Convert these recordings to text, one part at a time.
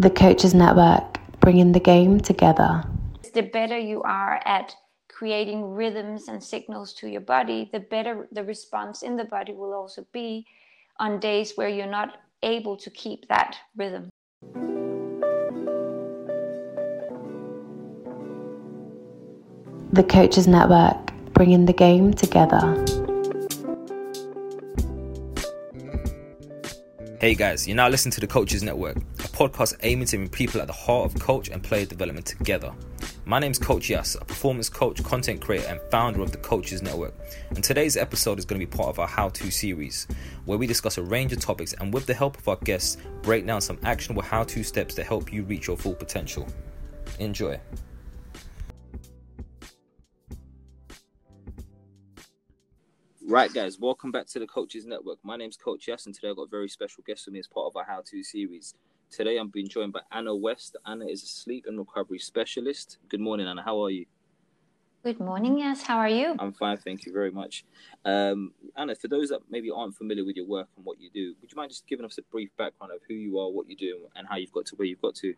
The Coaches Network, bringing the game together. The better you are at creating rhythms and signals to your body, the better the response in the body will also be on days where you're not able to keep that rhythm. The Coaches Network, bringing the game together. Hey guys, you're now listening to the Coaches Network, a podcast aiming to bring people at the heart of coach and player development together. My name's Coach Yas, a performance coach, content creator, and founder of the Coaches Network. And today's episode is going to be part of our how to series, where we discuss a range of topics and, with the help of our guests, break down some actionable how to steps to help you reach your full potential. Enjoy. Right, guys, welcome back to the Coaches Network. My name's Coach Yas, and today I've got a very special guest with me as part of our How To series. Today I'm being joined by Anna West. Anna is a sleep and recovery specialist. Good morning, Anna. How are you? Good morning, yes. How are you? I'm fine, thank you very much. Um, Anna, for those that maybe aren't familiar with your work and what you do, would you mind just giving us a brief background of who you are, what you do, and how you've got to where you've got to?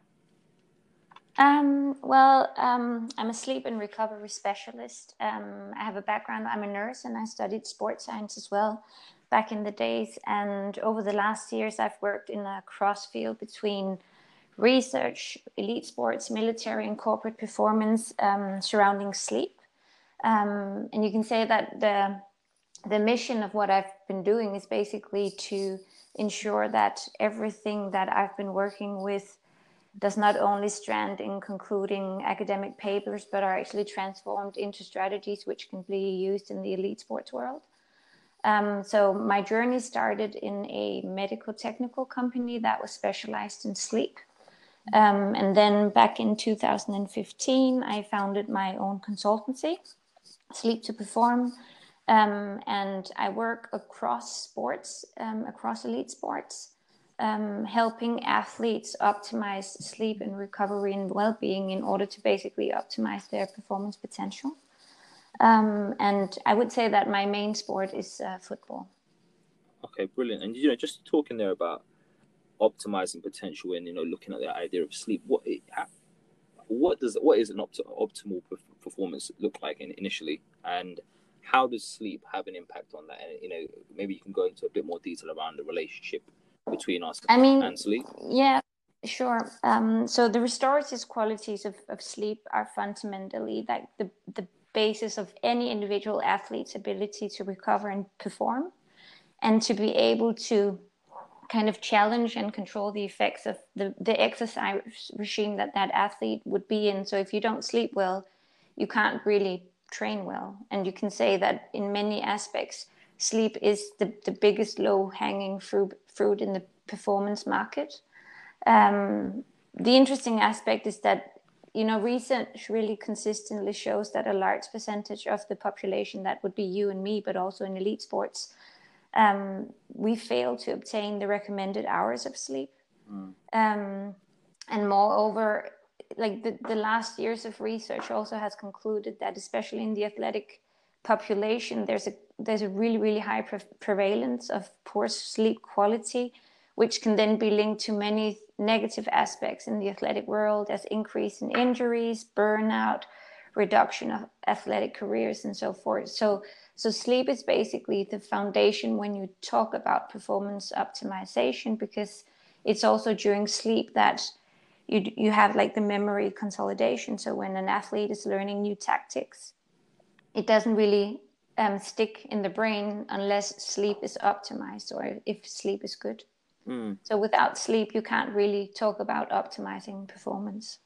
Um, well, um, I'm a sleep and recovery specialist. Um, I have a background, I'm a nurse, and I studied sports science as well back in the days. And over the last years, I've worked in a cross field between research, elite sports, military, and corporate performance um, surrounding sleep. Um, and you can say that the the mission of what I've been doing is basically to ensure that everything that I've been working with does not only strand in concluding academic papers, but are actually transformed into strategies which can be used in the elite sports world. Um, so my journey started in a medical technical company that was specialized in sleep. Um, and then back in 2015, I founded my own consultancy, Sleep to Perform. Um, and I work across sports, um, across elite sports um, helping athletes optimize sleep and recovery and well-being in order to basically optimize their performance potential. Um, and I would say that my main sport is uh, football. Okay, brilliant. And you know, just talking there about optimizing potential and you know looking at the idea of sleep, what what does what is an opt- optimal performance look like in, initially, and how does sleep have an impact on that? And you know, maybe you can go into a bit more detail around the relationship between us I mean, and sleep? Yeah, sure. Um, so the restorative qualities of, of sleep are fundamentally like the, the basis of any individual athlete's ability to recover and perform and to be able to kind of challenge and control the effects of the, the exercise regime that that athlete would be in. So if you don't sleep well, you can't really train well. And you can say that in many aspects, sleep is the, the biggest low hanging fruit, fruit in the performance market. Um, the interesting aspect is that you know research really consistently shows that a large percentage of the population that would be you and me but also in elite sports um, we fail to obtain the recommended hours of sleep Mm. Um, and moreover, like the, the last years of research also has concluded that especially in the athletic population, there's a there's a really really high pre- prevalence of poor sleep quality, which can then be linked to many negative aspects in the athletic world, as increase in injuries, burnout, reduction of athletic careers, and so forth. So so sleep is basically the foundation when you talk about performance optimization because it's also during sleep that you you have like the memory consolidation. So when an athlete is learning new tactics, it doesn't really um, stick in the brain unless sleep is optimized or if sleep is good. Mm. So without sleep, you can't really talk about optimizing performance.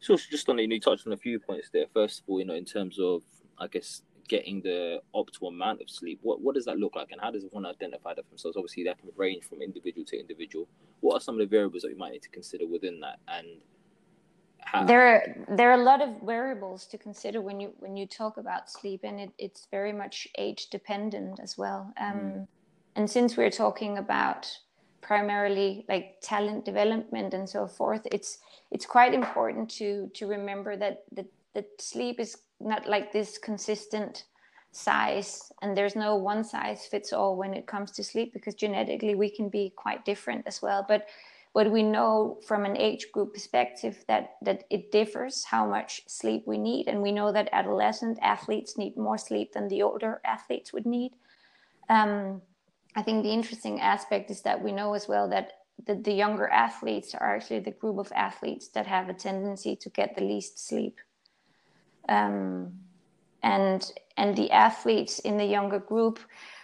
So just on you touched on a few points there. First of all, you know, in terms of I guess getting the optimal amount of sleep, what what does that look like, and how does one identify that for themselves? Obviously, that can range from individual to individual. What are some of the variables that you might need to consider within that, and how? There are there are a lot of variables to consider when you when you talk about sleep, and it, it's very much age dependent as well. Um, mm. And since we're talking about primarily like talent development and so forth, it's it's quite important to to remember that that, that sleep is not like this consistent size and there's no one size fits all when it comes to sleep because genetically we can be quite different as well. But but we know from an age group perspective that that it differs how much sleep we need and we know that adolescent athletes need more sleep than the older athletes would need. Um, i think the interesting aspect is that we know as well that the, the younger athletes are actually the group of athletes that have a tendency to get the least sleep. Um, and and the athletes in the younger group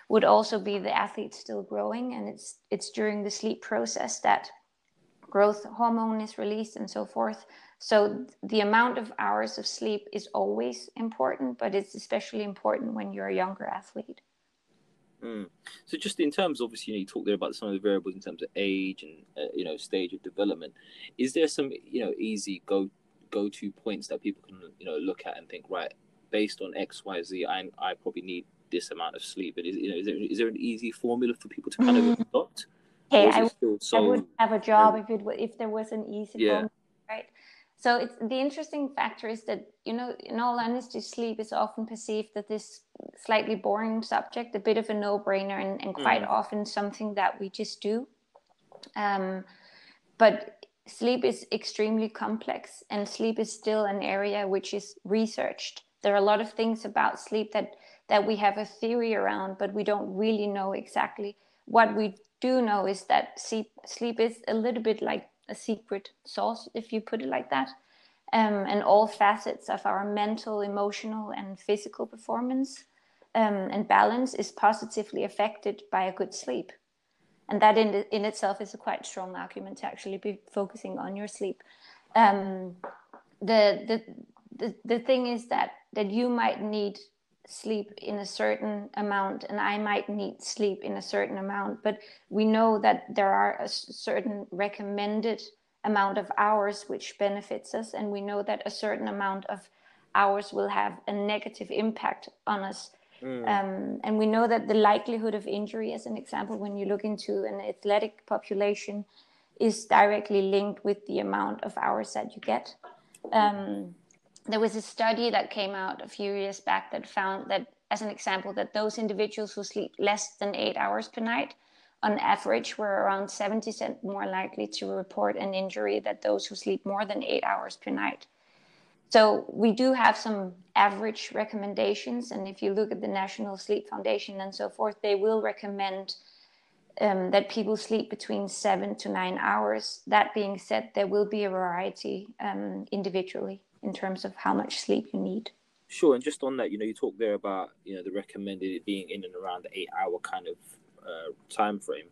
would also be the athletes still growing and it's it's during the sleep process that growth hormone is released and so forth. So the amount of hours of sleep is always important but it's especially important when you're a younger athlete mm. so just in terms obviously you, know, you talked there about some of the variables in terms of age and uh, you know stage of development is there some you know easy go go to points that people can you know look at and think right based on X Y Z I I probably need this amount of sleep. But is you know is there is there an easy formula for people to kind of mm-hmm. adopt? Hey, I, so, I would have a job if it if there was an easy yeah. formula? So it's the interesting factor is that you know, in all honesty, sleep is often perceived that this slightly boring subject, a bit of a no-brainer, and, and quite mm. often something that we just do. Um, but sleep is extremely complex and sleep is still an area which is researched there are a lot of things about sleep that that we have a theory around but we don't really know exactly what we do know is that sleep sleep is a little bit like a secret sauce if you put it like that. Um, and all facets of our mental emotional and physical performance um, and balance is positively affected by a good sleep. And that in, in itself is a quite strong argument to actually be focusing on your sleep. Um, the, the the the thing is that that you might need sleep in a certain amount and i might need sleep in a certain amount but we know that there are a certain recommended amount of hours which benefits us and we know that a certain amount of hours will have a negative impact on us Mm. Um, and we know that the likelihood of injury, as an example, when you look into an athletic population, is directly linked with the amount of hours that you get. Um, there was a study that came out a few years back that found that, as an example, that those individuals who sleep less than eight hours per night, on average, were around 70% more likely to report an injury than those who sleep more than eight hours per night. So we do have some average recommendations, and if you look at the National Sleep Foundation and so forth, they will recommend um, that people sleep between seven to nine hours. That being said, there will be a variety um, individually in terms of how much sleep you need. Sure, and just on that, you know, you talk there about you know the recommended it being in and around the eight-hour kind of uh, time frame.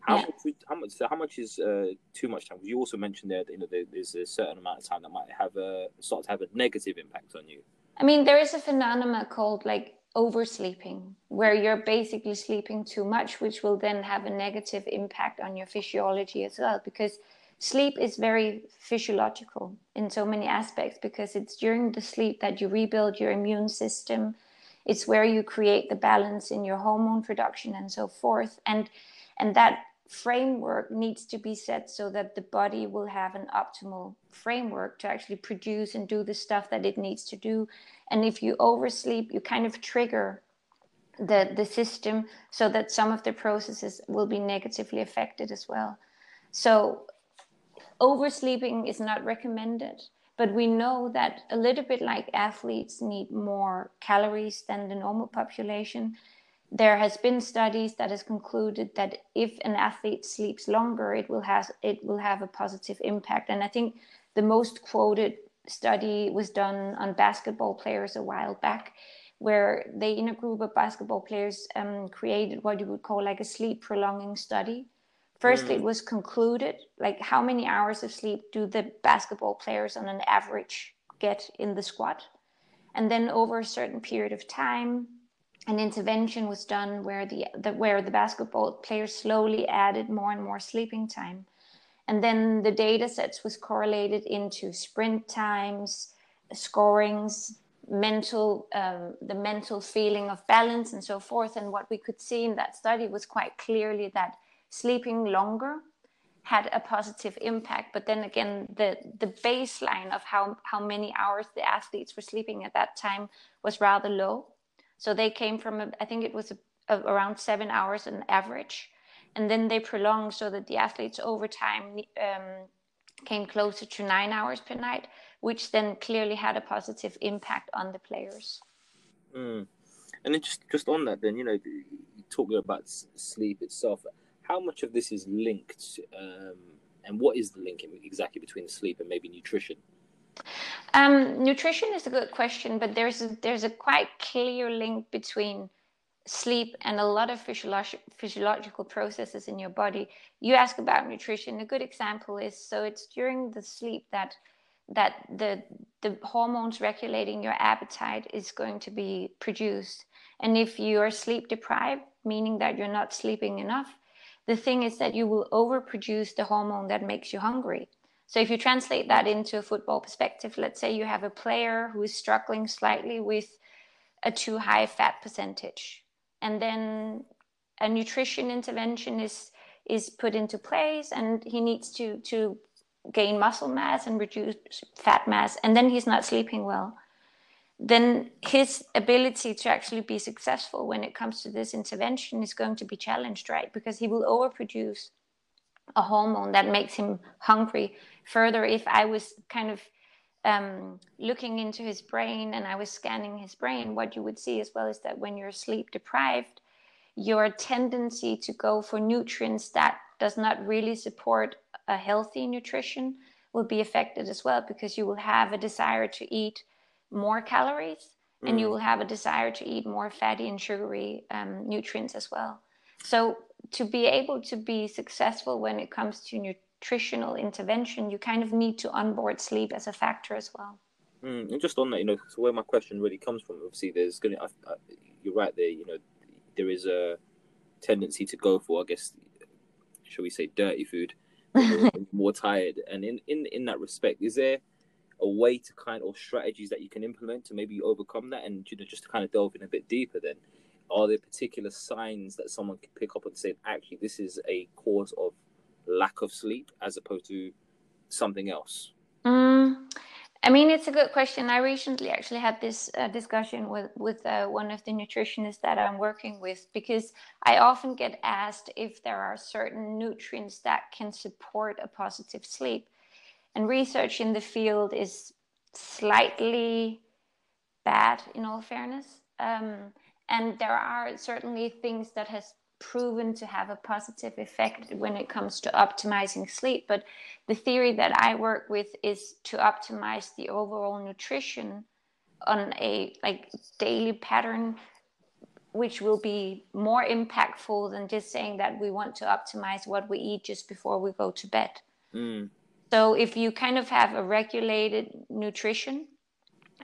How yeah. much? How much? So how much is uh, too much time? You also mentioned there that you know there's a certain amount of time that might have a start to have a negative impact on you. I mean, there is a phenomenon called like oversleeping, where you're basically sleeping too much, which will then have a negative impact on your physiology as well. Because sleep is very physiological in so many aspects, because it's during the sleep that you rebuild your immune system. It's where you create the balance in your hormone production and so forth. And and that framework needs to be set so that the body will have an optimal framework to actually produce and do the stuff that it needs to do. And if you oversleep, you kind of trigger the the system so that some of the processes will be negatively affected as well. So oversleeping is not recommended, but we know that a little bit like athletes need more calories than the normal population. There has been studies that has concluded that if an athlete sleeps longer, it will have it will have a positive impact. And I think the most quoted study was done on basketball players a while back, where they in a group of basketball players um, created what you would call like a sleep prolonging study First, mm. it was concluded like how many hours of sleep do the basketball players on an average get in the squat? And then over a certain period of time, an intervention was done where the, the where the basketball players slowly added more and more sleeping time. And then the data sets was correlated into sprint times, scorings, mental um, the mental feeling of balance and so forth and what we could see in that study was quite clearly that sleeping longer had a positive impact. But then again the the baseline of how how many hours the athletes were sleeping at that time was rather low. So they came from a, i think it was a, a, around seven hours on average. And then they prolonged so that the athletes over time um, came closer to nine hours per night which then clearly had a positive impact on the players. Mm. and then just just on that then you know talking about sleep itself how much of this is linked, um, and what is the link exactly between sleep and maybe nutrition? Um, nutrition is a good question, but there's a, there's a quite clear link between sleep and a lot of physiolog- physiological processes in your body. You ask about nutrition. A good example is so it's during the sleep that that the the hormones regulating your appetite is going to be produced. And if you are sleep deprived, meaning that you're not sleeping enough, the thing is that you will overproduce the hormone that makes you hungry. So if you translate that into a football perspective, let's say you have a player who is struggling slightly with a too high fat percentage, and then a nutrition intervention is is put into place, and he needs to to gain muscle mass and reduce fat mass, and then he's not sleeping well then his ability to actually be successful when it comes to this intervention is going to be challenged, right? Because he will overproduce a hormone that makes him hungry. Further, if I was kind of um, looking into his brain and I was scanning his brain, what you would see as well is that when you're sleep deprived, your tendency to go for nutrients that does not really support a healthy nutrition will be affected as well because you will have a desire to eat more calories and you mm. will have a desire to eat more fatty and sugary um, nutrients as well. So, to be able to be successful when it comes to nutritional intervention, you kind of need to onboard sleep as a factor as well. Mm, and just on that, you know, so where my question really comes from, obviously, there's going to, you're right there, you know, there is a tendency to go for, I guess, shall we say, dirty food, more, more tired. And in, in, in that respect, is there, a way to kind of strategies that you can implement to maybe overcome that and you know just to kind of delve in a bit deeper then. Are there particular signs that someone can pick up and say actually this is a cause of lack of sleep as opposed to something else mm, i mean it's a good question. I recently actually had this uh, discussion with with uh, one of the nutritionists that i'm working with because i often get asked if there are certain nutrients that can support a positive sleep and research in the field is slightly bad in all fairness. Um, and there are certainly things that has proven to have a positive effect when it comes to optimizing sleep. But the theory that i work with is to optimize the overall nutrition on a like daily pattern which will be more impactful than just saying that we want to optimize what we eat just before we go to bed. Mm. So if you kind of have a regulated nutrition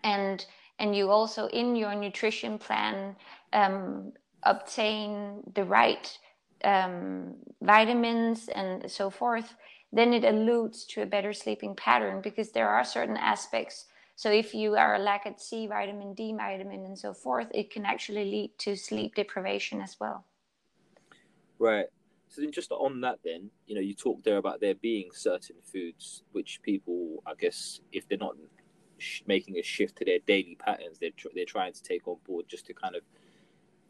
and and you also in your nutrition plan um, obtain the right um, vitamins and so forth, then it alludes to a better sleeping pattern because there are certain aspects. So if you are lack at C vitamin, D vitamin, and so forth, it can actually lead to sleep deprivation as well. Right. So then, just on that, then you know, you talked there about there being certain foods which people, I guess, if they're not sh- making a shift to their daily patterns, they're tr- they're trying to take on board just to kind of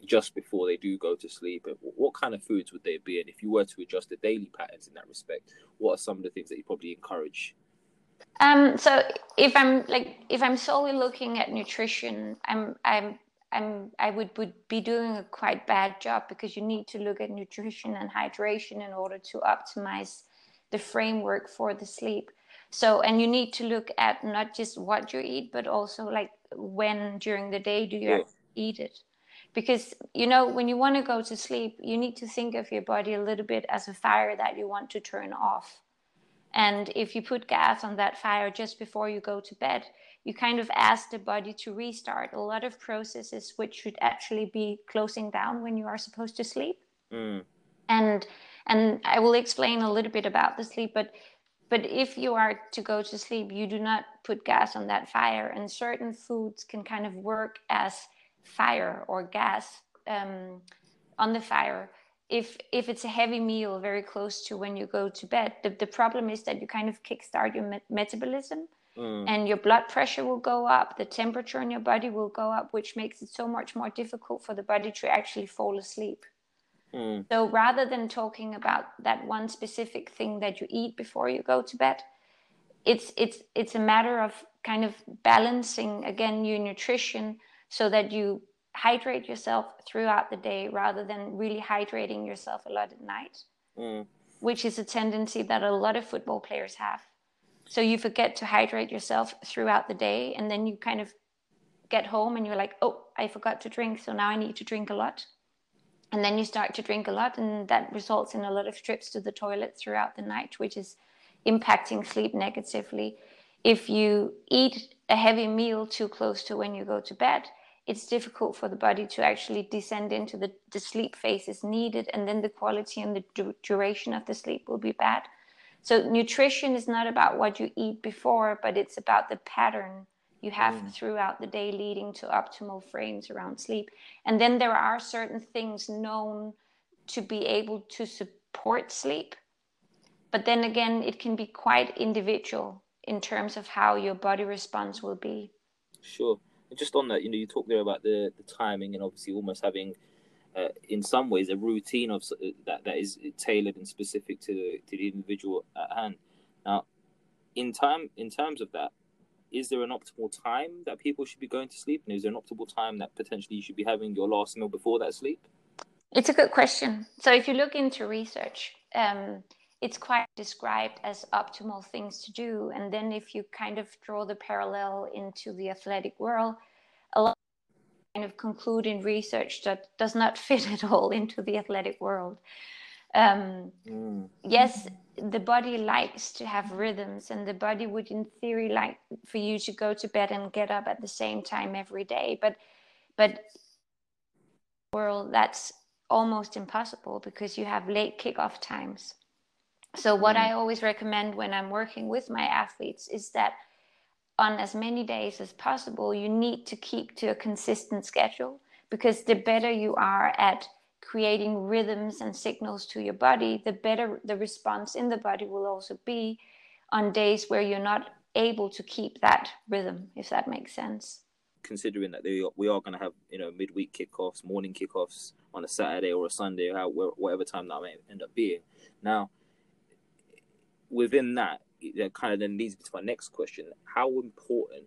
just before they do go to sleep. What kind of foods would they be? And if you were to adjust the daily patterns in that respect, what are some of the things that you probably encourage? Um, so if I'm like if I'm solely looking at nutrition, I'm I'm I'm I would, would be doing a quite bad job because you need to look at nutrition and hydration in order to optimize the framework for the sleep. So and you need to look at not just what you eat, but also like when during the day do you yeah. eat it. Because you know when you want to go to sleep, you need to think of your body a little bit as a fire that you want to turn off. And if you put gas on that fire just before you go to bed, you kind of ask the body to restart a lot of processes which should actually be closing down when you are supposed to sleep. Mm. And and I will explain a little bit about the sleep, but but if you are to go to sleep, you do not put gas on that fire, and certain foods can kind of work as fire or gas um, on the fire. If if it's a heavy meal very close to when you go to bed, the, the problem is that you kind of kickstart your me- metabolism Mm. And your blood pressure will go up, the temperature in your body will go up, which makes it so much more difficult for the body to actually fall asleep. Mm. So rather than talking about that one specific thing that you eat before you go to bed, it's it's it's a matter of kind of balancing again your nutrition so that you hydrate yourself throughout the day rather than really hydrating yourself a lot at night, mm. which is a tendency that a lot of football players have. So you forget to hydrate yourself throughout the day, and then you kind of get home and you're like, oh, I forgot to drink, so now I need to drink a lot. And then you start to drink a lot, and that results in a lot of trips to the toilet throughout the night, which is impacting sleep negatively. If you eat a heavy meal too close to when you go to bed, it's difficult for the body to actually descend into the, the sleep phases needed, and then the quality and the du- duration of the sleep will be bad. So nutrition is not about what you eat before, but it's about the pattern you have mm. throughout the day leading to optimal frames around sleep. And then there are certain things known to be able to support sleep. But then again, it can be quite individual in terms of how your body response will be. Sure. And just on that, you know, you talked there about the, the timing and obviously almost having uh, in some ways a routine of uh, that that is tailored and specific to the to the individual at hand. Now, in time in terms of that, is there an optimal time that people should be going to sleep, and is there an optimal time that potentially you should be having your last meal before that sleep? It's a good question. So if you look into research. Um, it's quite described as optimal things to do. And then if you kind of draw the parallel into the athletic world, a lot kind of conclude in research that does not fit at all into the athletic world. Um, mm. Yes, the body likes to have rhythms, and the body would, in theory, like for you to go to bed and get up at the same time every day. But, but world that's almost impossible because you have late kickoff times. So what mm. I always recommend when I'm working with my athletes is that on as many days as possible, you need to keep to a consistent schedule because the better you are at creating rhythms and signals to your body, the better the response in the body will also be on days where you're not able to keep that rhythm, if that makes sense. Considering that they, we are going to have, you know, midweek kickoffs, morning kickoffs on a Saturday or a Sunday, or whatever time that may end up being. Now, within that, that kind of then leads me to my next question: How important,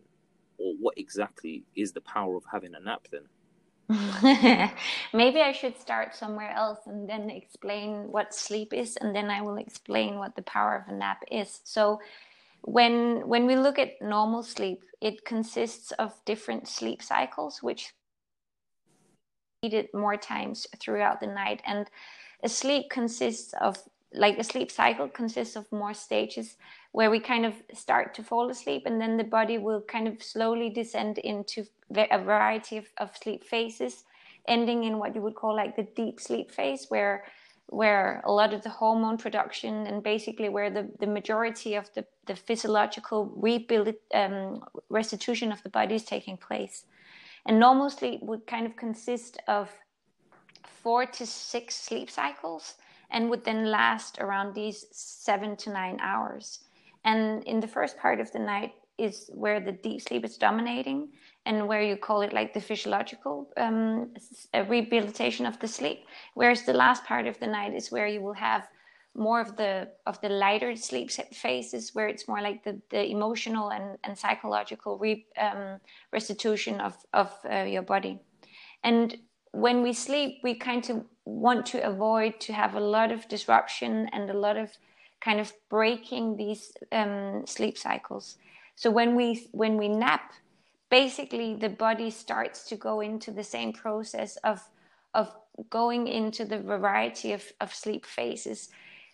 or what exactly, is the power of having a nap then? Maybe I should start somewhere else and then explain what sleep is, and then I will explain what the power of a nap is. So, when when we look at normal sleep, it consists of different sleep cycles, which needed more times throughout the night, and a sleep consists of like a sleep cycle consists of more stages where we kind of start to fall asleep and then the body will kind of slowly descend into a variety of, of sleep phases ending in what you would call like the deep sleep phase where where a lot of the hormone production and basically where the, the majority of the, the physiological rebuild um, restitution of the body is taking place. And normal sleep would kind of consist of four to six sleep cycles and would then last around these seven to nine hours. And in the first part of the night is where the deep sleep is dominating and where you call it like the physiological um, rehabilitation of the sleep. Whereas the last part of the night is where you will have more of the of the lighter sleep phases where it's more like the, the emotional and, and psychological re, um, restitution of, of uh, your body and when we sleep we kind of want to avoid to have a lot of disruption and a lot of kind of breaking these um, sleep cycles. So when we when we nap basically the body starts to go into the same process of of going into the variety of, of sleep phases.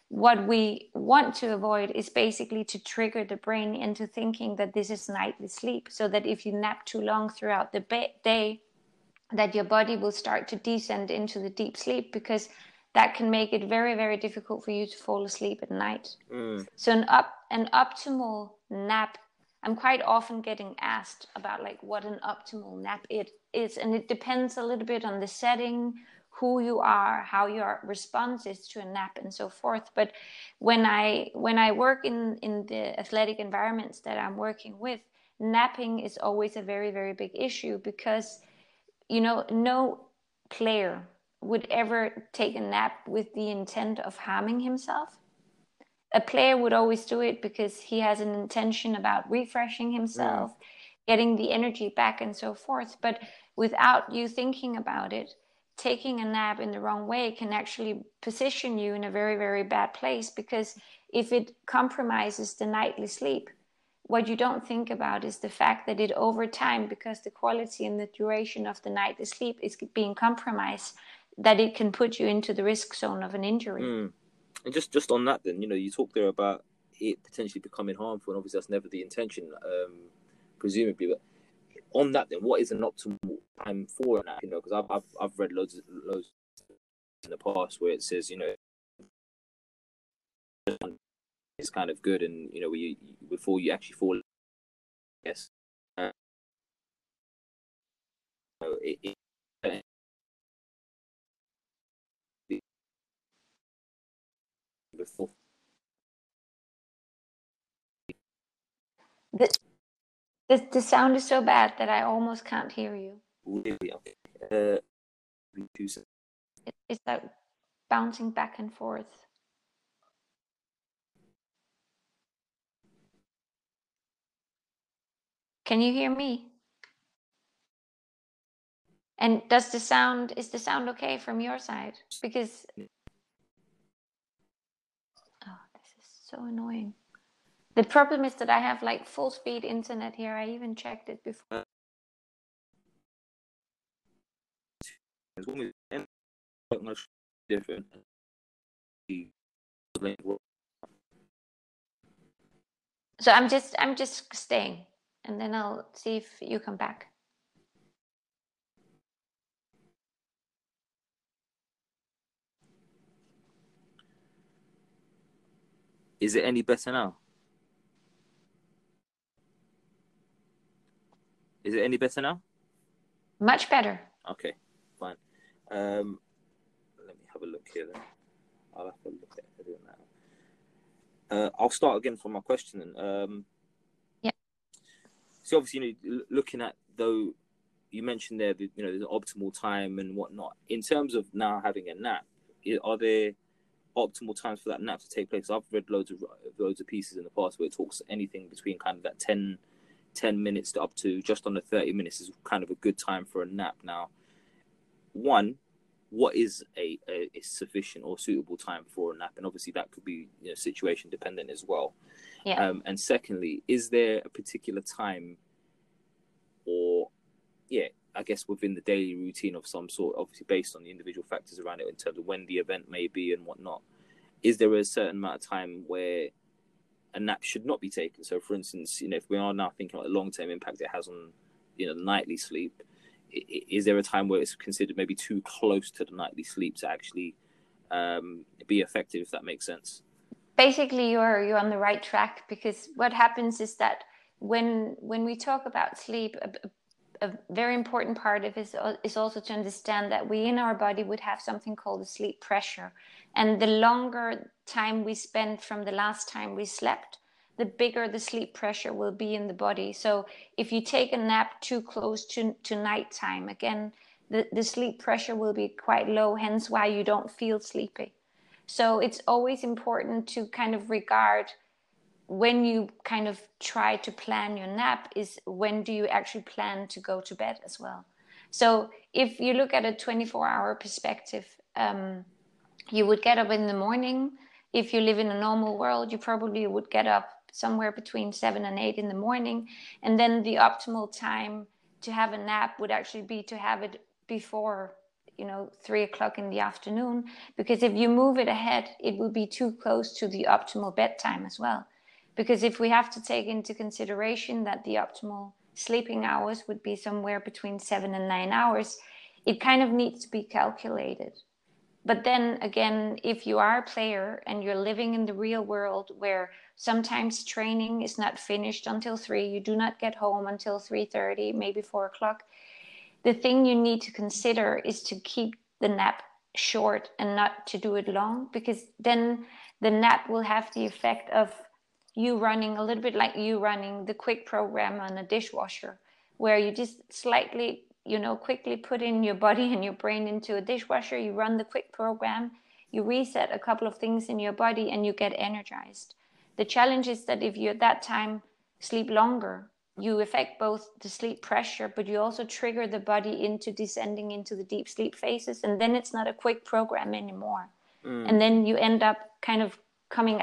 What we want to avoid is basically to trigger the brain into thinking that this is nightly sleep so that if you nap too long throughout the day that your body will start to descend into the deep sleep because that can make it very very difficult for you to fall asleep at night mm. so an up an optimal nap i'm quite often getting asked about like what an optimal nap it is and it depends a little bit on the setting who you are how your response is to a nap and so forth but when i when i work in in the athletic environments that i'm working with napping is always a very very big issue because you know no player would ever take a nap with the intent of harming himself a player would always do it because he has an intention about refreshing himself yeah. getting the energy back and so forth but without you thinking about it taking a nap in the wrong way can actually position you in a very, very bad place because if it compromises the nightly sleep, what you don't think about is the fact that it over time, because the quality and the duration of the nightly sleep is being compromised, that it can put you into the risk zone of an injury. Mm. And just just on that, then you know, you talk there about it potentially becoming harmful, and obviously that's never the intention, um, presumably. But on that, then what is an optimal time for an app? You know, because I've, I've I've read loads loads in the past where it says you know it's kind of good, and you know, you, before you actually fall, yes, uh, it, it, before. The, the, the sound is so bad that I almost can't hear you. Really? Okay. Uh, it, it's like bouncing back and forth. Can you hear me? And does the sound is the sound okay from your side? Because oh, this is so annoying. The problem is that I have like full speed internet here. I even checked it before. much different. So I'm just I'm just staying, and then I'll see if you come back. Is it any better now? Is it any better now? Much better. Okay, fine. Um, let me have a look here then. I'll have to look at it now. Uh, I'll start again from my question. Um. So obviously, you know, looking at though, you mentioned there, the, you know, the optimal time and whatnot. In terms of now having a nap, are there optimal times for that nap to take place? I've read loads of loads of pieces in the past where it talks anything between kind of that ten 10 minutes to up to just under 30 minutes is kind of a good time for a nap. Now, one, what is a, a, a, sufficient or suitable time for a nap? And obviously, that could be you know, situation dependent as well. Yeah. Um, and secondly, is there a particular time or, yeah, I guess within the daily routine of some sort, obviously based on the individual factors around it in terms of when the event may be and whatnot, is there a certain amount of time where a nap should not be taken. So, for instance, you know, if we are now thinking about the long term impact it has on, you know, nightly sleep, is there a time where it's considered maybe too close to the nightly sleep to actually um, be effective? If that makes sense. Basically, you're you're on the right track because what happens is that when when we talk about sleep, a, a very important part of it is, also to understand that we in our body would have something called a sleep pressure. And the longer time we spend from the last time we slept, the bigger the sleep pressure will be in the body. So if you take a nap too close to, to nighttime, again, the, the sleep pressure will be quite low, hence why you don't feel sleepy. So it's always important to kind of regard when you kind of try to plan your nap is when do you actually plan to go to bed as well. So if you look at a 24 hour perspective, um, you would get up in the morning. If you live in a normal world, you probably would get up somewhere between seven and eight in the morning. And then the optimal time to have a nap would actually be to have it before you know three o'clock in the afternoon because if you move it ahead it will be too close to the optimal bedtime as well. Because if we have to take into consideration that the optimal sleeping hours would be somewhere between seven and nine hours it kind of needs to be calculated. But then again if you are a player and you're living in the real world where sometimes training is not finished until three you do not get home until 3.30 maybe four o'clock the thing you need to consider is to keep the nap short and not to do it long because then the nap will have the effect of you running a little bit like you running the quick program on a dishwasher where you just slightly you know quickly put in your body and your brain into a dishwasher you run the quick program you reset a couple of things in your body and you get energized. The challenge is that if you at that time sleep longer you affect both the sleep pressure, but you also trigger the body into descending into the deep sleep phases. And then it's not a quick program anymore. Mm. And then you end up kind of coming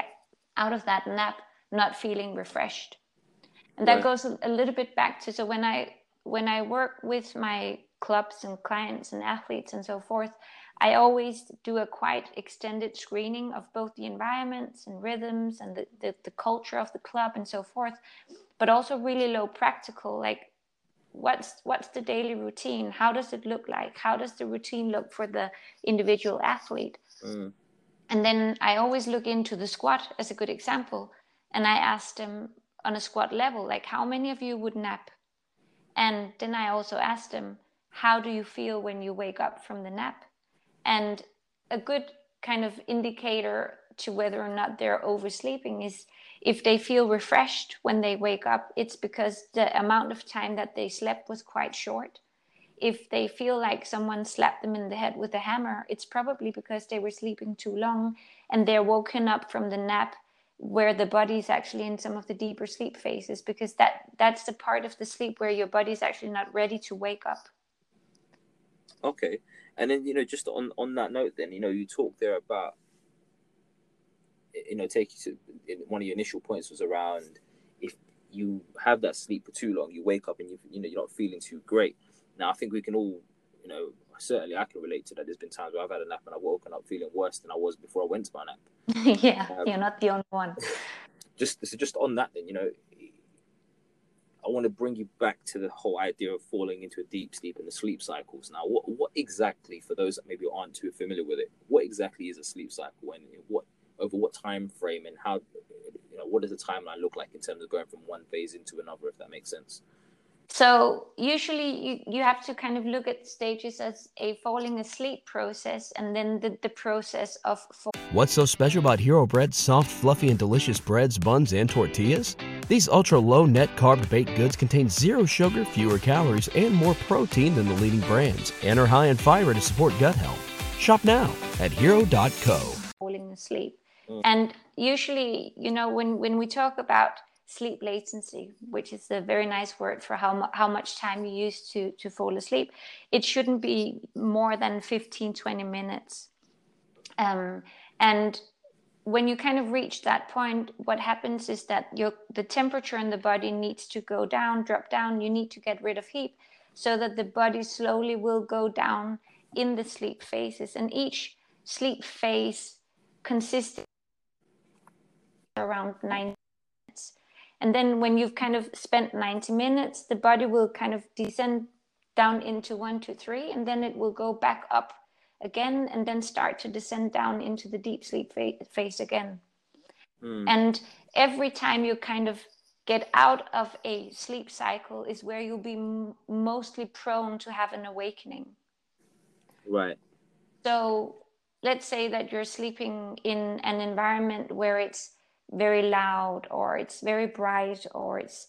out of that nap not feeling refreshed. And that right. goes a little bit back to so when I when I work with my clubs and clients and athletes and so forth, I always do a quite extended screening of both the environments and rhythms and the, the, the culture of the club and so forth but also really low practical like what's what's the daily routine? How does it look like? How does the routine look for the individual athlete? Mm. and then i always look into the squat as a good example and i asked them on a squat level like how many of you would nap? And then i also asked them how do you feel when you wake up from the nap? And a good kind of indicator to whether or not they're oversleeping is if they feel refreshed when they wake up, it's because the amount of time that they slept was quite short. If they feel like someone slapped them in the head with a hammer, it's probably because they were sleeping too long and they're woken up from the nap where the body is actually in some of the deeper sleep phases because that that's the part of the sleep where your body is actually not ready to wake up okay and then you know just on on that note then you know you talk there about you know, take you to one of your initial points was around if you have that sleep for too long, you wake up and you you know you're not feeling too great. Now I think we can all, you know, certainly I can relate to that. There's been times where I've had a nap and I've woken up feeling worse than I was before I went to my nap. yeah, um, you're not the only one. Just so just on that, then you know, I want to bring you back to the whole idea of falling into a deep sleep and the sleep cycles. Now, what what exactly for those that maybe aren't too familiar with it, what exactly is a sleep cycle and what over what time frame and how you know what does the timeline look like in terms of going from one phase into another if that makes sense? So usually you, you have to kind of look at stages as a falling asleep process and then the, the process of fall- what's so special about hero bread's soft fluffy and delicious breads buns and tortillas? These ultra low net carb baked goods contain zero sugar fewer calories and more protein than the leading brands and are high in fiber to support gut health. Shop now at hero.co falling asleep Mm. And usually, you know, when, when we talk about sleep latency, which is a very nice word for how, how much time you use to, to fall asleep, it shouldn't be more than 15, 20 minutes. Um, and when you kind of reach that point, what happens is that your, the temperature in the body needs to go down, drop down. You need to get rid of heat so that the body slowly will go down in the sleep phases. And each sleep phase consists around 90 minutes. And then when you've kind of spent 90 minutes, the body will kind of descend down into one, two, three, and then it will go back up again and then start to descend down into the deep sleep phase again. Mm. And every time you kind of get out of a sleep cycle is where you'll be m- mostly prone to have an awakening. Right. So let's say that you're sleeping in an environment where it's very loud or it's very bright or it's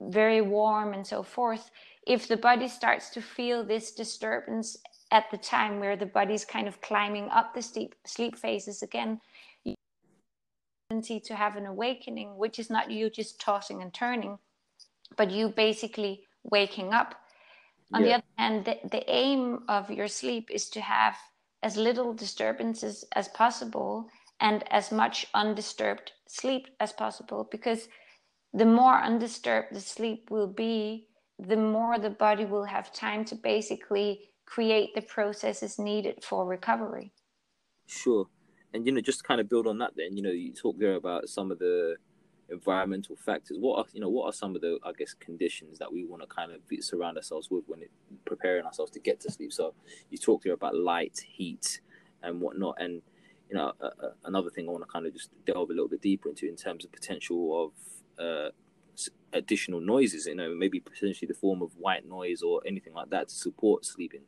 very warm and so forth. If the body starts to feel this disturbance at the time where the body's kind of climbing up the sleep, sleep phases again, to have an awakening, which is not you just tossing and turning, but you basically waking up. On yeah. the other hand, the, the aim of your sleep is to have as little disturbances as possible and as much undisturbed sleep as possible because the more undisturbed the sleep will be, the more the body will have time to basically create the processes needed for recovery. Sure. And you know just kind of build on that then you know you talk there about some of the environmental factors. What are you know what are some of the i guess conditions that we want to kind of surround ourselves with when it, preparing ourselves to get to sleep? So you talk there about light heat and whatnot and you know uh, another thing i want to kind of just delve a little bit deeper into in terms of potential of uh, additional noises you know maybe potentially the form of white noise or anything like that to support sleeping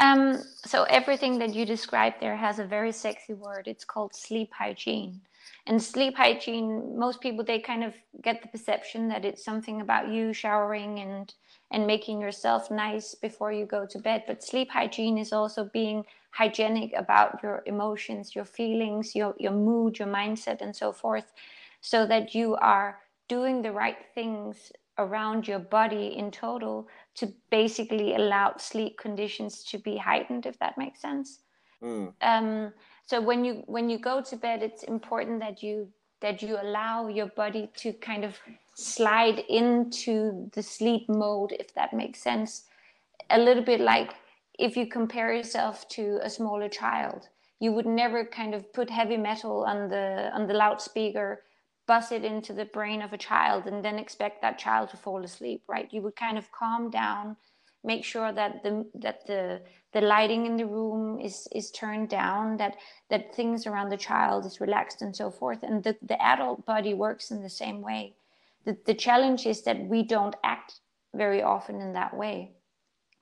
um, so everything that you described there has a very sexy word. It's called sleep hygiene. And sleep hygiene, most people they kind of get the perception that it's something about you showering and and making yourself nice before you go to bed. But sleep hygiene is also being hygienic about your emotions, your feelings, your your mood, your mindset, and so forth, so that you are doing the right things around your body in total to basically allow sleep conditions to be heightened if that makes sense mm. um, so when you when you go to bed it's important that you that you allow your body to kind of slide into the sleep mode if that makes sense. A little bit like if you compare yourself to a smaller child you would never kind of put heavy metal on the on the loudspeaker bust it into the brain of a child and then expect that child to fall asleep right? You would kind of calm down make sure that the that the the lighting in the room is is turned down that that things around the child is relaxed and so forth. And the, the adult body works in the same way. The, the challenge is that we don't act very often in that way.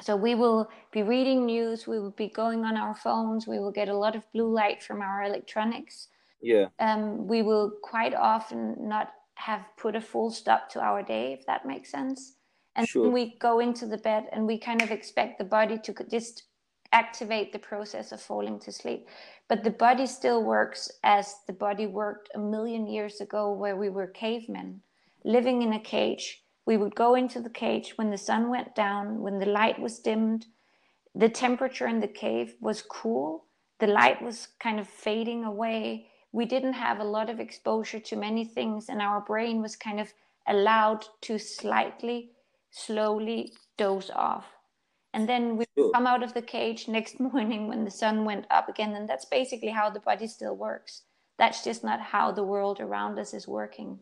So we will be reading news we will be going on our phones we will get a lot of blue light from our electronics. Yeah. Um, we will quite often not have put a full stop to our day if that makes sense. And sure. we go into the bed and we kind of expect the body to just activate the process of falling to sleep. But the body still works as the body worked a million years ago where we were cavemen. Living in a cage we would go into the cage when the sun went down when the light was dimmed. The temperature in the cave was cool. The light was kind of fading away. We didn't have a lot of exposure to many things, and our brain was kind of allowed to slightly, slowly doze off. And then we sure. come out of the cage next morning when the sun went up again, and that's basically how the body still works. That's just not how the world around us is working.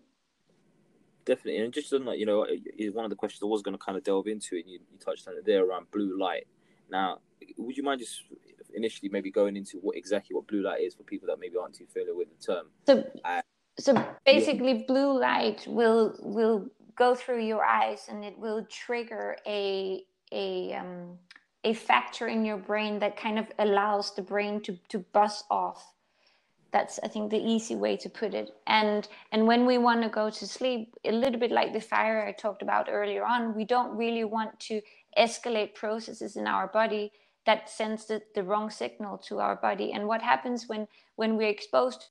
Definitely, and just on that, you know, one of the questions I was going to kind of delve into, and you, you touched on it there around blue light. Now, would you mind just initially maybe going into what exactly what blue light is for people that maybe aren't too familiar with the term. So, uh, so basically, yeah. blue light will will go through your eyes and it will trigger a a um, a factor in your brain that kind of allows the brain to to buzz off. That's I think the easy way to put it. And and when we want to go to sleep, a little bit like the fire I talked about earlier on, we don't really want to escalate processes in our body that sends the, the wrong signal to our body and what happens when when we're exposed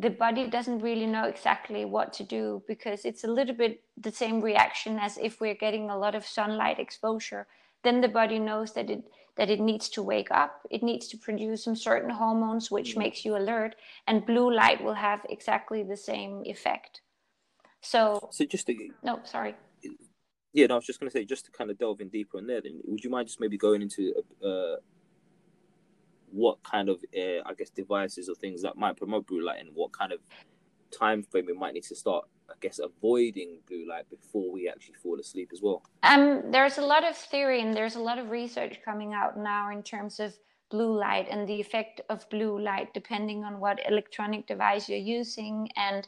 the body doesn't really know exactly what to do because it's a little bit the same reaction as if we're getting a lot of sunlight exposure. Then the body knows that it that it needs to wake up. It needs to produce some certain hormones which mm-hmm. makes you alert and blue light will have exactly the same effect. So so just to, no sorry. Yeah, no, I was just going to say, just to kind of delve in deeper on there, then would you mind just maybe going into uh, what kind of, uh, I guess, devices or things that might promote blue light and what kind of time frame we might need to start, I guess, avoiding blue light before we actually fall asleep as well? Um, there's a lot of theory and there's a lot of research coming out now in terms of blue light and the effect of blue light depending on what electronic device you're using and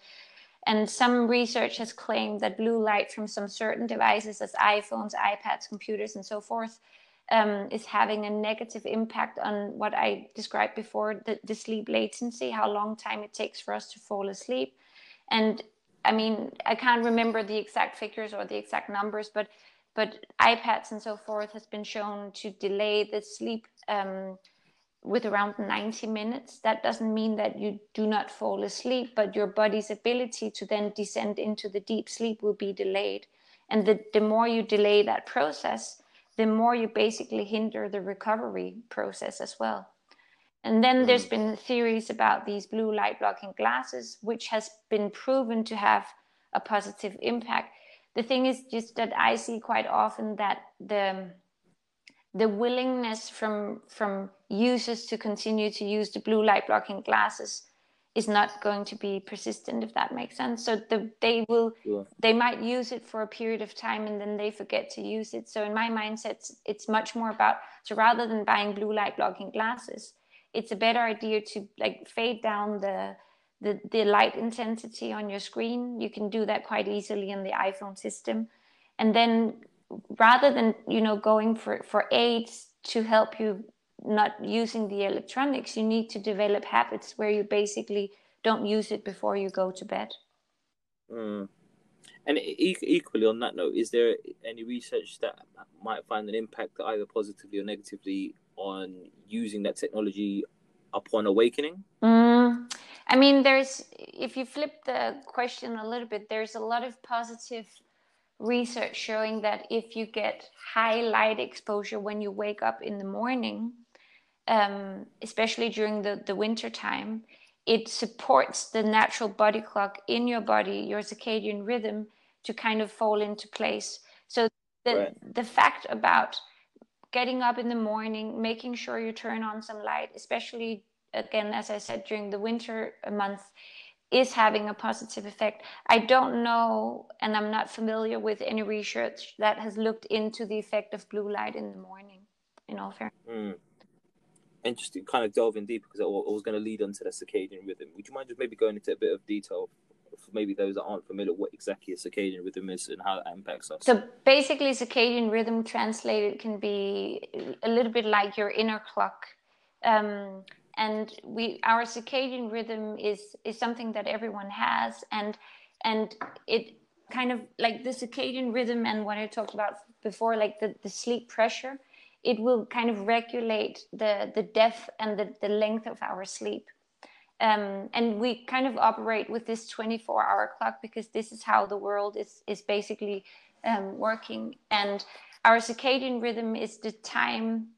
And some research has claimed that blue light from some certain devices, as iPhones, iPads, computers, and so forth, um, is having a negative impact on what I described before the, the sleep latency, how long time it takes for us to fall asleep. And I mean, I can't remember the exact figures or the exact numbers, but but iPads and so forth has been shown to delay the sleep um, with around 90 minutes. That doesn't mean that you do not fall asleep, but your body's ability to then descend into the deep sleep will be delayed. And the, the more you delay that process, the more you basically hinder the recovery process as well. And then mm-hmm. there's been theories about these blue light blocking glasses, which has been proven to have a positive impact. The thing is just that I see quite often that the the willingness from from users to continue to use the blue light blocking glasses is not going to be persistent if that makes sense. So the, they will sure. they might use it for a period of time and then they forget to use it. So in my mindset it's, it's much more about so rather than buying blue light blocking glasses it's a better idea to like fade down the the, the light intensity on your screen. You can do that quite easily in the iphone system. And then rather than you know going for for aids to help you not using the electronics you need to develop habits where you basically don't use it before you go to bed mm. and e- equally on that note is there any research that might find an impact either positively or negatively on using that technology upon awakening mm. i mean there's if you flip the question a little bit there's a lot of positive research showing that if you get high light exposure when you wake up in the morning, um, especially during the, the winter time, it supports the natural body clock in your body, your circadian rhythm, to kind of fall into place. So the right. the fact about getting up in the morning, making sure you turn on some light, especially again, as I said, during the winter month, is having a positive effect. I don't know, and I'm not familiar with any research that has looked into the effect of blue light in the morning. In all fairness. Mm. And just kind of delve in deeper, because I was going to lead onto the circadian rhythm. Would you mind just maybe going into a bit of detail for maybe those that aren't familiar what exactly a circadian rhythm is and how that impacts us? So basically, circadian rhythm translated can be a little bit like your inner clock. Um, and we our circadian rhythm is is something that everyone has and and it kind of like the circadian rhythm and what I talked about before, like the, the sleep pressure, it will kind of regulate the, the depth and the, the length of our sleep. Um, and we kind of operate with this 24 hour clock because this is how the world is, is basically um, working. And our circadian rhythm is the time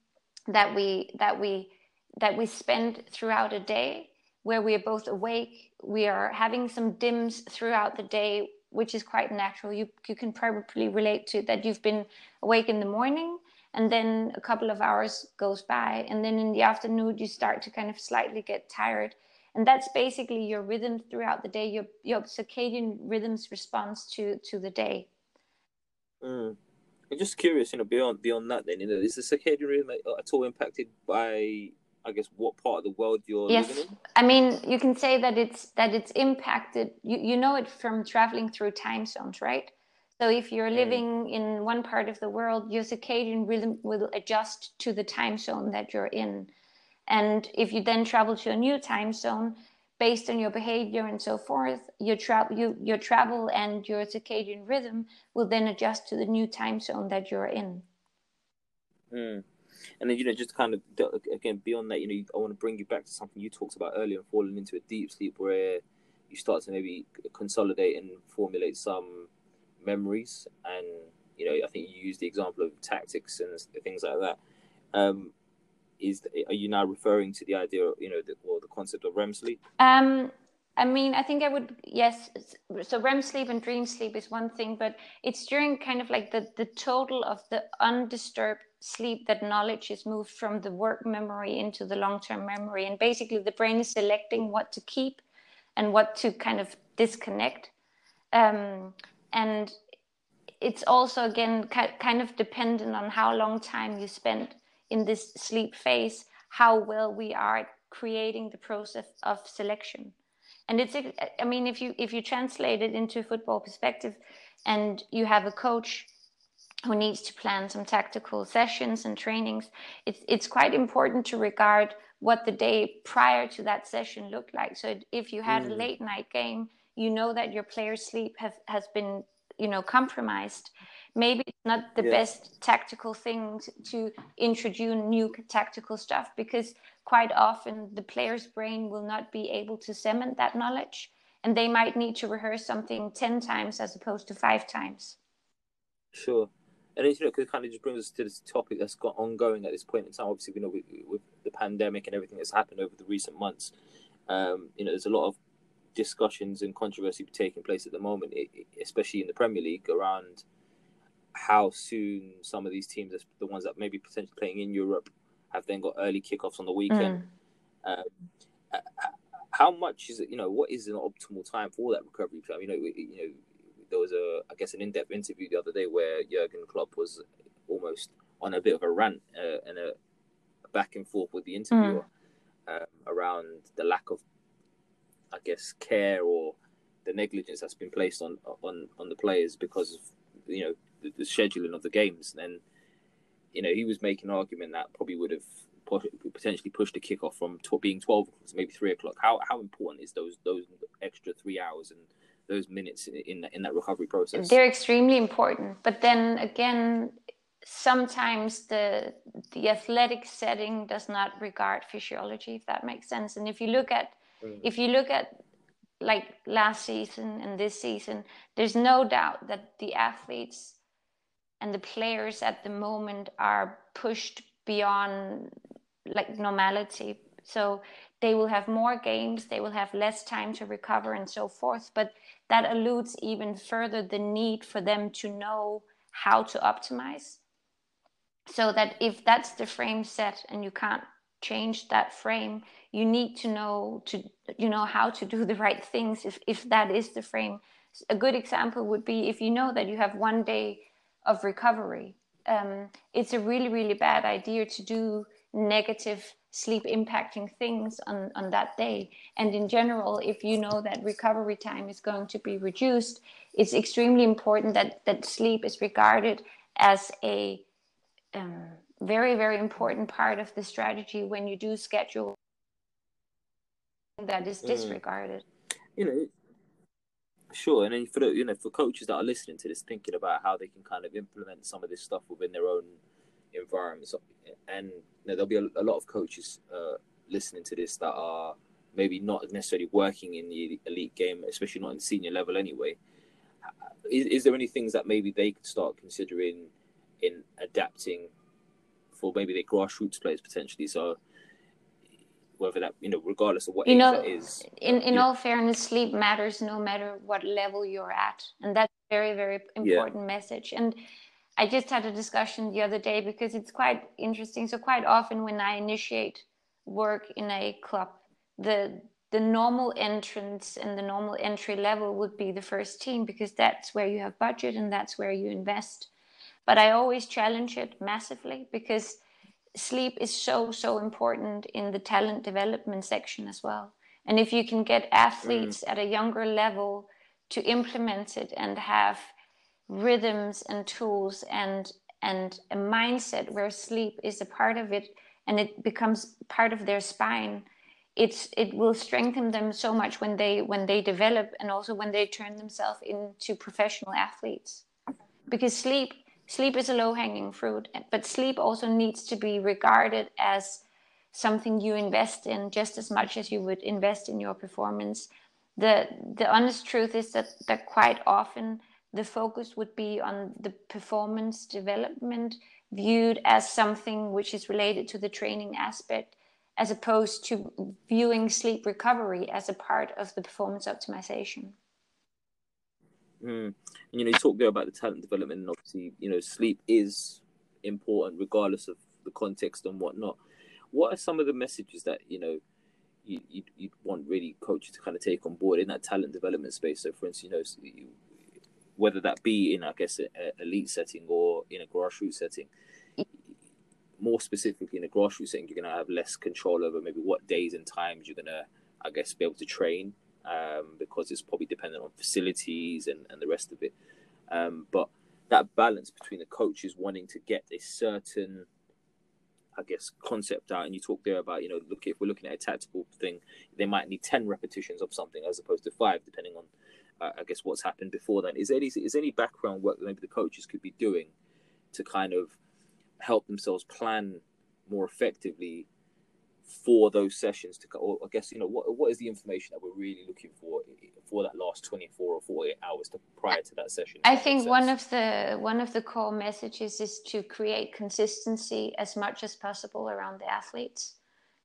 that we, that we that we spend throughout a day where we are both awake we are having some dims throughout the day which is quite natural you you can probably relate to that you've been awake in the morning and then a couple of hours goes by and then in the afternoon you start to kind of slightly get tired and that's basically your rhythm throughout the day your your circadian rhythm's response to to the day mm. I'm just curious, you know, beyond beyond that, then, you know, is the circadian rhythm at all impacted by I guess what part of the world you're yes. living in? I mean, you can say that it's that it's impacted. You you know it from traveling through time zones, right? So if you're mm. living in one part of the world, your circadian rhythm will adjust to the time zone that you're in. And if you then travel to a new time zone, based on your behavior and so forth, your travel you, your travel and your circadian rhythm will then adjust to the new time zone that you're in. Mm. And then you know, just kind of again beyond that, you know, I want to bring you back to something you talked about earlier, and falling into a deep sleep where you start to maybe consolidate and formulate some memories. And you know, I think you used the example of tactics and things like that. Um, is are you now referring to the idea, you know, the, or the concept of REM sleep? Um, I mean, I think I would yes. So REM sleep and dream sleep is one thing, but it's during kind of like the the total of the undisturbed sleep that knowledge is moved from the work memory into the long term memory, and basically the brain is selecting what to keep and what to kind of disconnect. Um, and it's also again kind of dependent on how long time you spend in this sleep phase, how well we are creating the process of selection and it's i mean if you if you translate it into football perspective and you have a coach who needs to plan some tactical sessions and trainings it's it's quite important to regard what the day prior to that session looked like so if you had mm. a late night game you know that your players sleep have has been you know compromised maybe it's not the yeah. best tactical thing to introduce new tactical stuff because quite often the player's brain will not be able to cement that knowledge and they might need to rehearse something 10 times as opposed to five times sure and you know, it kind of just brings us to this topic that's got ongoing at this point in time. Obviously, we know with, with the pandemic and everything that's happened over the recent months, um, you know, there's a lot of discussions and controversy taking place at the moment, especially in the Premier League, around how soon some of these teams, the ones that may be potentially playing in Europe, have then got early kickoffs on the weekend. Mm. Um, how much is it? You know, what is an optimal time for that recovery time? You know, you know, there was a, I guess, an in-depth interview the other day where Jurgen Klopp was almost on a bit of a rant uh, and a back and forth with the interviewer mm. um, around the lack of, I guess, care or the negligence that's been placed on on on the players because of you know the, the scheduling of the games. And you know, he was making an argument that probably would have potentially pushed the kickoff from t- being twelve o'clock to maybe three o'clock. How how important is those those extra three hours and those minutes in in, in that recovery process? They're extremely important, but then again, sometimes the the athletic setting does not regard physiology, if that makes sense. And if you look at mm. if you look at like last season and this season, there's no doubt that the athletes and the players at the moment are pushed beyond like normality so they will have more games they will have less time to recover and so forth but that alludes even further the need for them to know how to optimize so that if that's the frame set and you can't change that frame you need to know to you know how to do the right things if if that is the frame a good example would be if you know that you have one day of recovery. Um, it's a really, really bad idea to do negative sleep impacting things on, on that day. And in general, if you know that recovery time is going to be reduced, it's extremely important that, that sleep is regarded as a um, very, very important part of the strategy when you do schedule that is mm. disregarded. Mm. You know, Sure, and then for the you know for coaches that are listening to this, thinking about how they can kind of implement some of this stuff within their own environments, and you know, there'll be a, a, lot of coaches uh, listening to this that are maybe not necessarily working in the elite game, especially not in senior level anyway. Is, is there any things that maybe they could start considering in adapting for maybe their grassroots players potentially? So whether that you know regardless of what you know is in in all fairness sleep matters no matter what level you're at. And that's a very very important yeah. message. And i just had a discussion the other day because it's quite interesting. So quite often when i initiate work in a club the the normal entrance and the normal entry level would be the first team because that's where you have budget and that's where you invest. But i always challenge it massively because sleep is so so important in the talent development section as well and if you can get athletes mm. at a younger level to implement it and have rhythms and tools and and a mindset where sleep is a part of it and it becomes part of their spine it's it will strengthen them so much when they when they develop and also when they turn themselves into professional athletes because sleep sleep is a low hanging fruit, but sleep also needs to be regarded as something you invest in just as much as you would invest in your performance. The the honest truth is that that quite often the focus would be on the performance development viewed as something which is related to the training aspect as opposed to viewing sleep recovery as a part of the performance optimization. Mm. You know, you talk there about the talent development, and obviously, you know, sleep is important regardless of the context and whatnot. What are some of the messages that you know you you you want really coaches to kind of take on board in that talent development space? So, for instance, you know, whether that be in, I guess, an elite setting or in a grassroots setting. More specifically, in a grassroots setting, you're going to have less control over maybe what days and times you're going to, I guess, be able to train um, because it's probably dependent on facilities and, and the rest of it. Um, but that balance between the coaches wanting to get a certain, I guess, concept out, and you talk there about, you know, look if we're looking at a tactical thing, they might need ten repetitions of something as opposed to five, depending on, uh, I guess, what's happened before then. Is there any is there any background work that maybe the coaches could be doing to kind of help themselves plan more effectively for those sessions to or I guess you know what what is the information that we're really looking for for that last 24 or 48 hours to, prior to that session? I think one of the one of the core messages is to create consistency as much as possible around the athletes.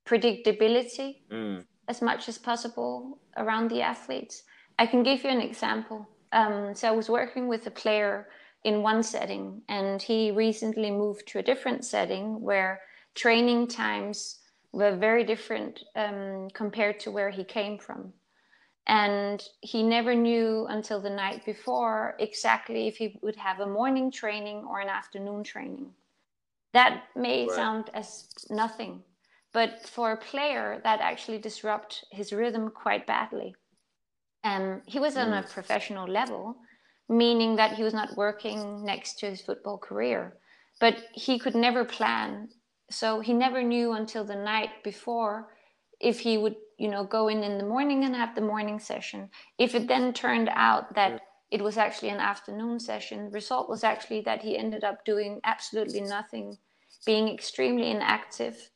Predictability mm. as much as possible around the athletes. I can give you an example. Um, so I was working with a player in one setting and he recently moved to a different setting where training times were very different um, compared to where he came from. And he never knew until the night before exactly if he would have a morning training or an afternoon training. That may right. sound as nothing, but for a player, that actually disrupt his rhythm quite badly. And he was on a mm. professional level, meaning that he was not working next to his football career, but he could never plan so he never knew until the night before if he would you know go in in the morning and have the morning session. If it then turned out that it was actually an afternoon session the result was actually that he ended up doing absolutely nothing being extremely inactive.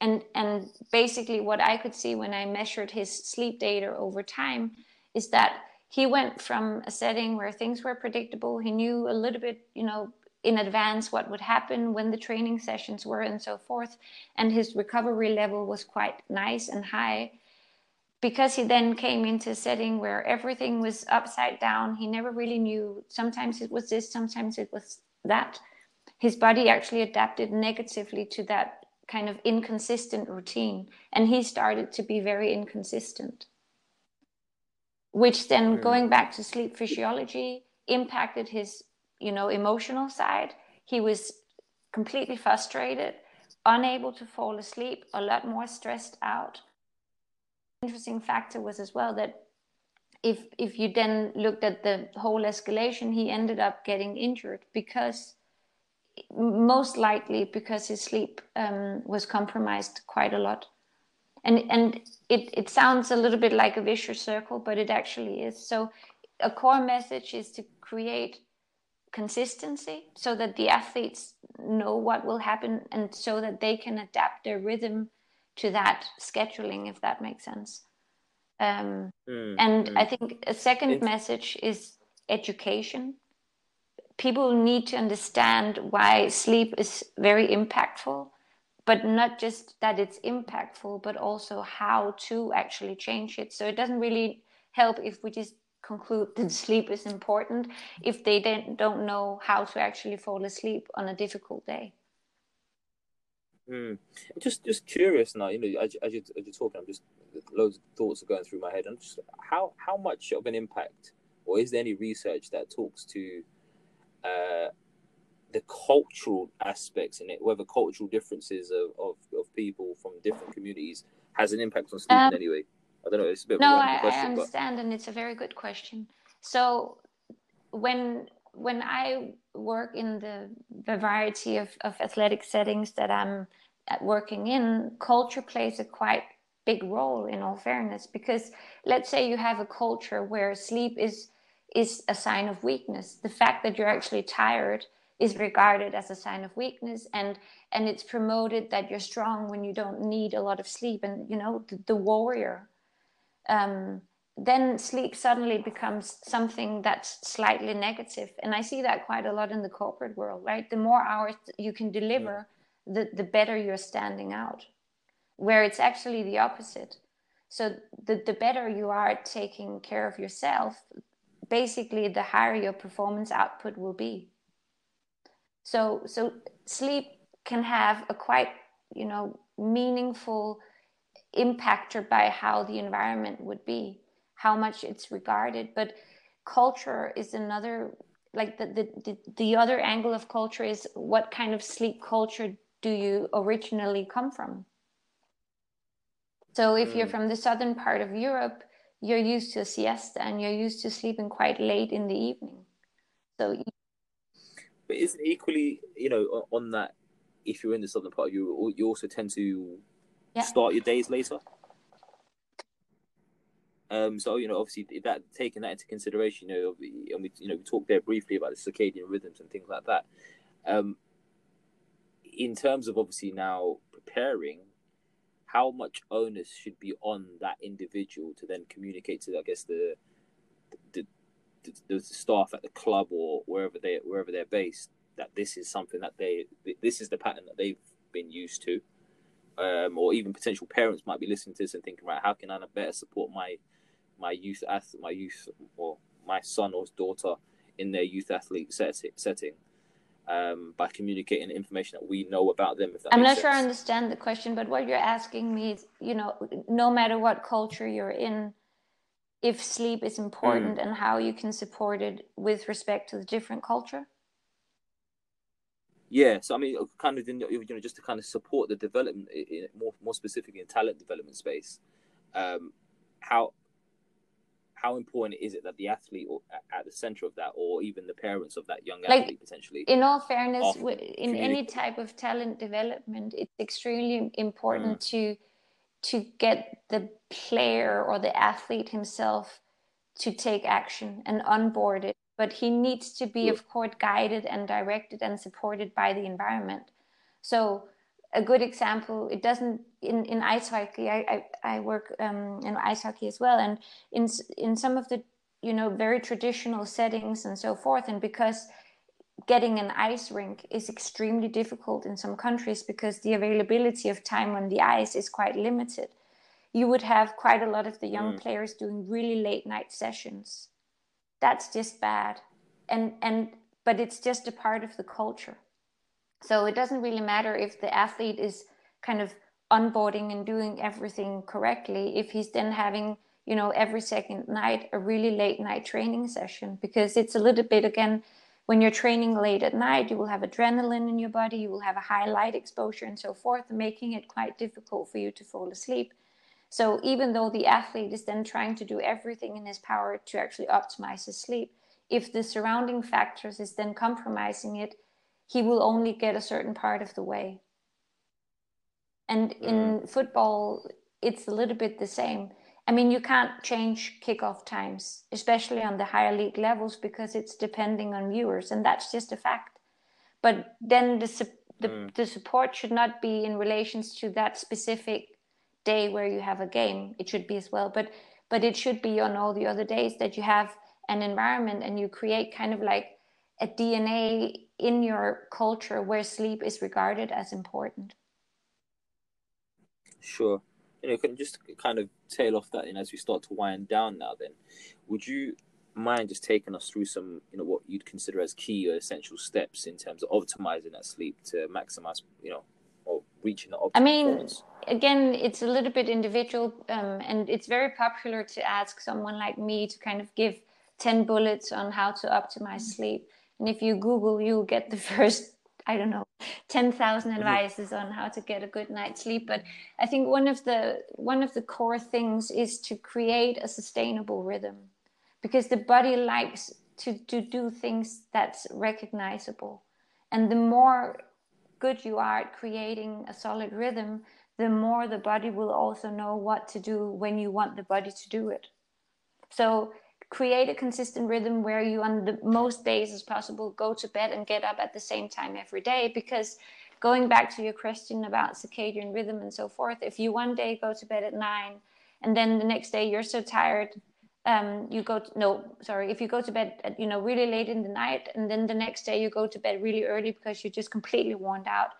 And and basically what i could see when i measured his sleep data over time is that he went from a setting where things were predictable he knew a little bit you know in advance what would happen when the training sessions were and so forth. And his recovery level was quite nice and high. Because he then came into a setting where everything was upside down, he never really knew. Sometimes it was this, sometimes it was that. His body actually adapted negatively to that kind of inconsistent routine. And he started to be very inconsistent. Which then, going back to sleep physiology, impacted his you know emotional side he was completely frustrated unable to fall asleep a lot more stressed out. Interesting factor was as well that if if you then looked at the whole escalation he ended up getting injured because most likely because his sleep um, was compromised quite a lot. And and it, it sounds a little bit like a vicious circle but it actually is. So a core message is to create consistency so that the athletes know what will happen and so that they can adapt their rhythm to that scheduling if that makes sense. Um, mm, and mm. i think a second it's... message is education. People need to understand why sleep is very impactful but not just that it's impactful but also how to actually change it. So it doesn't really help if we just conclude that sleep is important if they don't, don't know how to actually fall asleep on a difficult day. Mm. Just, just curious now. You know, as, as, you, as you're talking, I'm just loads of thoughts are going through my head. And just how how much of an impact, or is there any research that talks to uh, the cultural aspects in it, whether cultural differences of, of, of people from different communities has an impact on sleep um, in any way? I don't know. It's a bit no, I, question, I understand, but... and it's a very good question. So when when I work in the, the variety of, of athletic settings that I'm uh, working in, culture plays a quite big role in all fairness because let's say you have a culture where sleep is is a sign of weakness the fact that you're actually tired is regarded as a sign of weakness and and it's promoted that you're strong when you don't need a lot of sleep and you know the, the warrior um, then sleep suddenly becomes something that's slightly negative. And I see that quite a lot in the corporate world, right? The more hours you can deliver, the, the better you're standing out, where it's actually the opposite. So the, the better you are at taking care of yourself, basically the higher your performance output will be. So so sleep can have a quite, you know, meaningful impacted by how the environment would be, how much it's regarded. But culture is another, like the, the, the, the other angle of culture is what kind of sleep culture do you originally come from? So if you're mm. from the southern part of Europe, you're used to a siesta and you're used to sleeping quite late in the evening. So, but isn't equally, you know, on that, if you're in the southern part, you you also tend to yeah. start your days later. Um, so you know, obviously, that taking that into consideration, you know, and we you know we talked there briefly about the circadian rhythms and things like that. Um, in terms of obviously now preparing, how much onus should be on that individual to then communicate to, I guess, the the, the, the staff at the club or wherever they wherever they're based that this is something that they this is the pattern that they've been used to, um, or even potential parents might be listening to this and thinking, right, how can I better support my my youth athlete, my youth or my son or daughter in their youth athlete setting um, by communicating information that we know about them. I'm not sense. sure I understand the question, but what you're asking me is, you know, no matter what culture you're in, if sleep is important mm. and how you can support it with respect to the different culture. Yeah, so I mean, kind of, you know, just to kind of support the development, more more specifically in talent development space, um, how how important is it that the athlete or at the center of that or even the parents of that young like, athlete potentially in all fairness in any type of talent development it's extremely important mm. to to get the player or the athlete himself to take action and onboard it but he needs to be yeah. of course guided and directed and supported by the environment so a good example it doesn't in, in ice hockey i, I, I work um, in ice hockey as well and in in some of the you know very traditional settings and so forth and because getting an ice rink is extremely difficult in some countries because the availability of time on the ice is quite limited you would have quite a lot of the young mm. players doing really late night sessions that's just bad. And and but it's just a part of the culture. So it doesn't really matter if the athlete is kind of onboarding and doing everything correctly if he's then having you know every second night a really late night training session because it's a little bit again when you're training late at night you will have adrenaline in your body you will have a high light exposure and so forth making it quite difficult for you to fall asleep so even though the athlete is then trying to do everything in his power to actually optimize his sleep if the surrounding factors is then compromising it he will only get a certain part of the way. And in mm. football, it's a little bit the same. I mean, you can't change kickoff times, especially on the higher league levels, because it's depending on viewers, and that's just a fact. But then the the, mm. the support should not be in relations to that specific day where you have a game. It should be as well, but but it should be on all the other days that you have an environment and you create kind of like a DNA in your culture where sleep is regarded as important. Sure. You know, can just kind of tail off that, and as we start to wind down now, then would you mind just taking us through some, you know, what you'd consider as key or essential steps in terms of optimizing that sleep to maximize, you know, or reaching the optimal I mean, again, it's a little bit individual, um, and it's very popular to ask someone like me to kind of give 10 bullets on how to optimize sleep. And if you Google, you'll get the first, I don't know, 10,000 mm-hmm. advices on how to get a good night's sleep. But I think one of the, one of the core things is to create a sustainable rhythm because the body likes to, to do things that's recognizable. And the more good you are at creating a solid rhythm, the more the body will also know what to do when you want the body to do it. So create a consistent rhythm where you on the most days as possible go to bed and get up at the same time every day because going back to your question about circadian rhythm and so forth if you one day go to bed at nine and then the next day you're so tired um, you go to, no sorry if you go to bed at, you know really late in the night and then the next day you go to bed really early because you're just completely worn out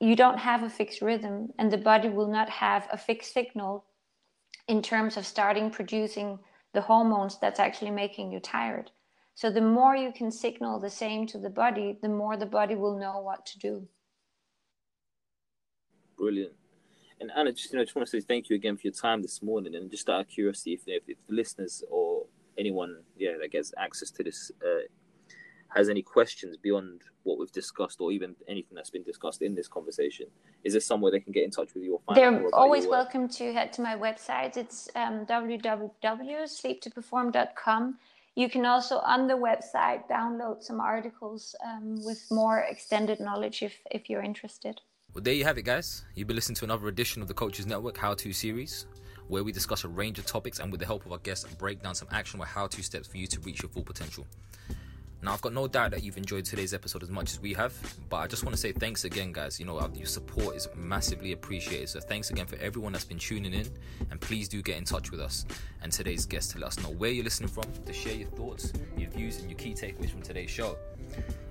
you don't have a fixed rhythm and the body will not have a fixed signal in terms of starting producing the hormones that's actually making you tired. So the more you can signal the same to the body, the more the body will know what to do. Brilliant. And Anna, just you know, just want to say thank you again for your time this morning. And just out of curiosity, if, if, if the listeners or anyone, yeah, that gets access to this uh, has any questions beyond what we've discussed or even anything that's been discussed in this conversation, is there somewhere they can get in touch with you or find They're always welcome to head to my website. It's um, www.sleeptoperform.com. You can also on the website download some articles um, with more extended knowledge if, if you're interested. Well, there you have it, guys. You've been listening to another edition of the Coaches Network How To series, where we discuss a range of topics and with the help of our guests, break down some actionable how to steps for you to reach your full potential. Now, I've got no doubt that you've enjoyed today's episode as much as we have, but I just want to say thanks again, guys. You know, uh, your support is massively appreciated. So, thanks again for everyone that's been tuning in, and please do get in touch with us and today's guest to let us know where you're listening from, to share your thoughts, your views, and your key takeaways from today's show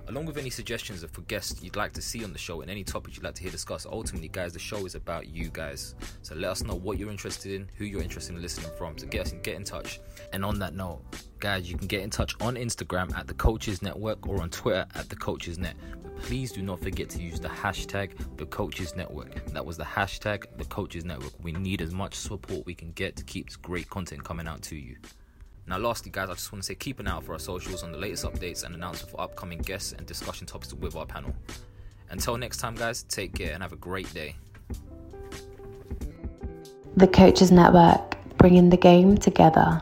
along with any suggestions for guests you'd like to see on the show and any topics you'd like to hear discussed. Ultimately, guys, the show is about you guys. So let us know what you're interested in, who you're interested in listening from. So get us get in touch. And on that note, guys, you can get in touch on Instagram at the Coaches Network or on Twitter at the Coaches Net. But please do not forget to use the hashtag the Coaches Network. That was the hashtag the Coaches Network. We need as much support we can get to keep great content coming out to you. Now, lastly, guys, I just want to say keep an eye out for our socials on the latest updates and announcements for upcoming guests and discussion topics with our panel. Until next time, guys, take care and have a great day. The Coaches Network, bringing the game together.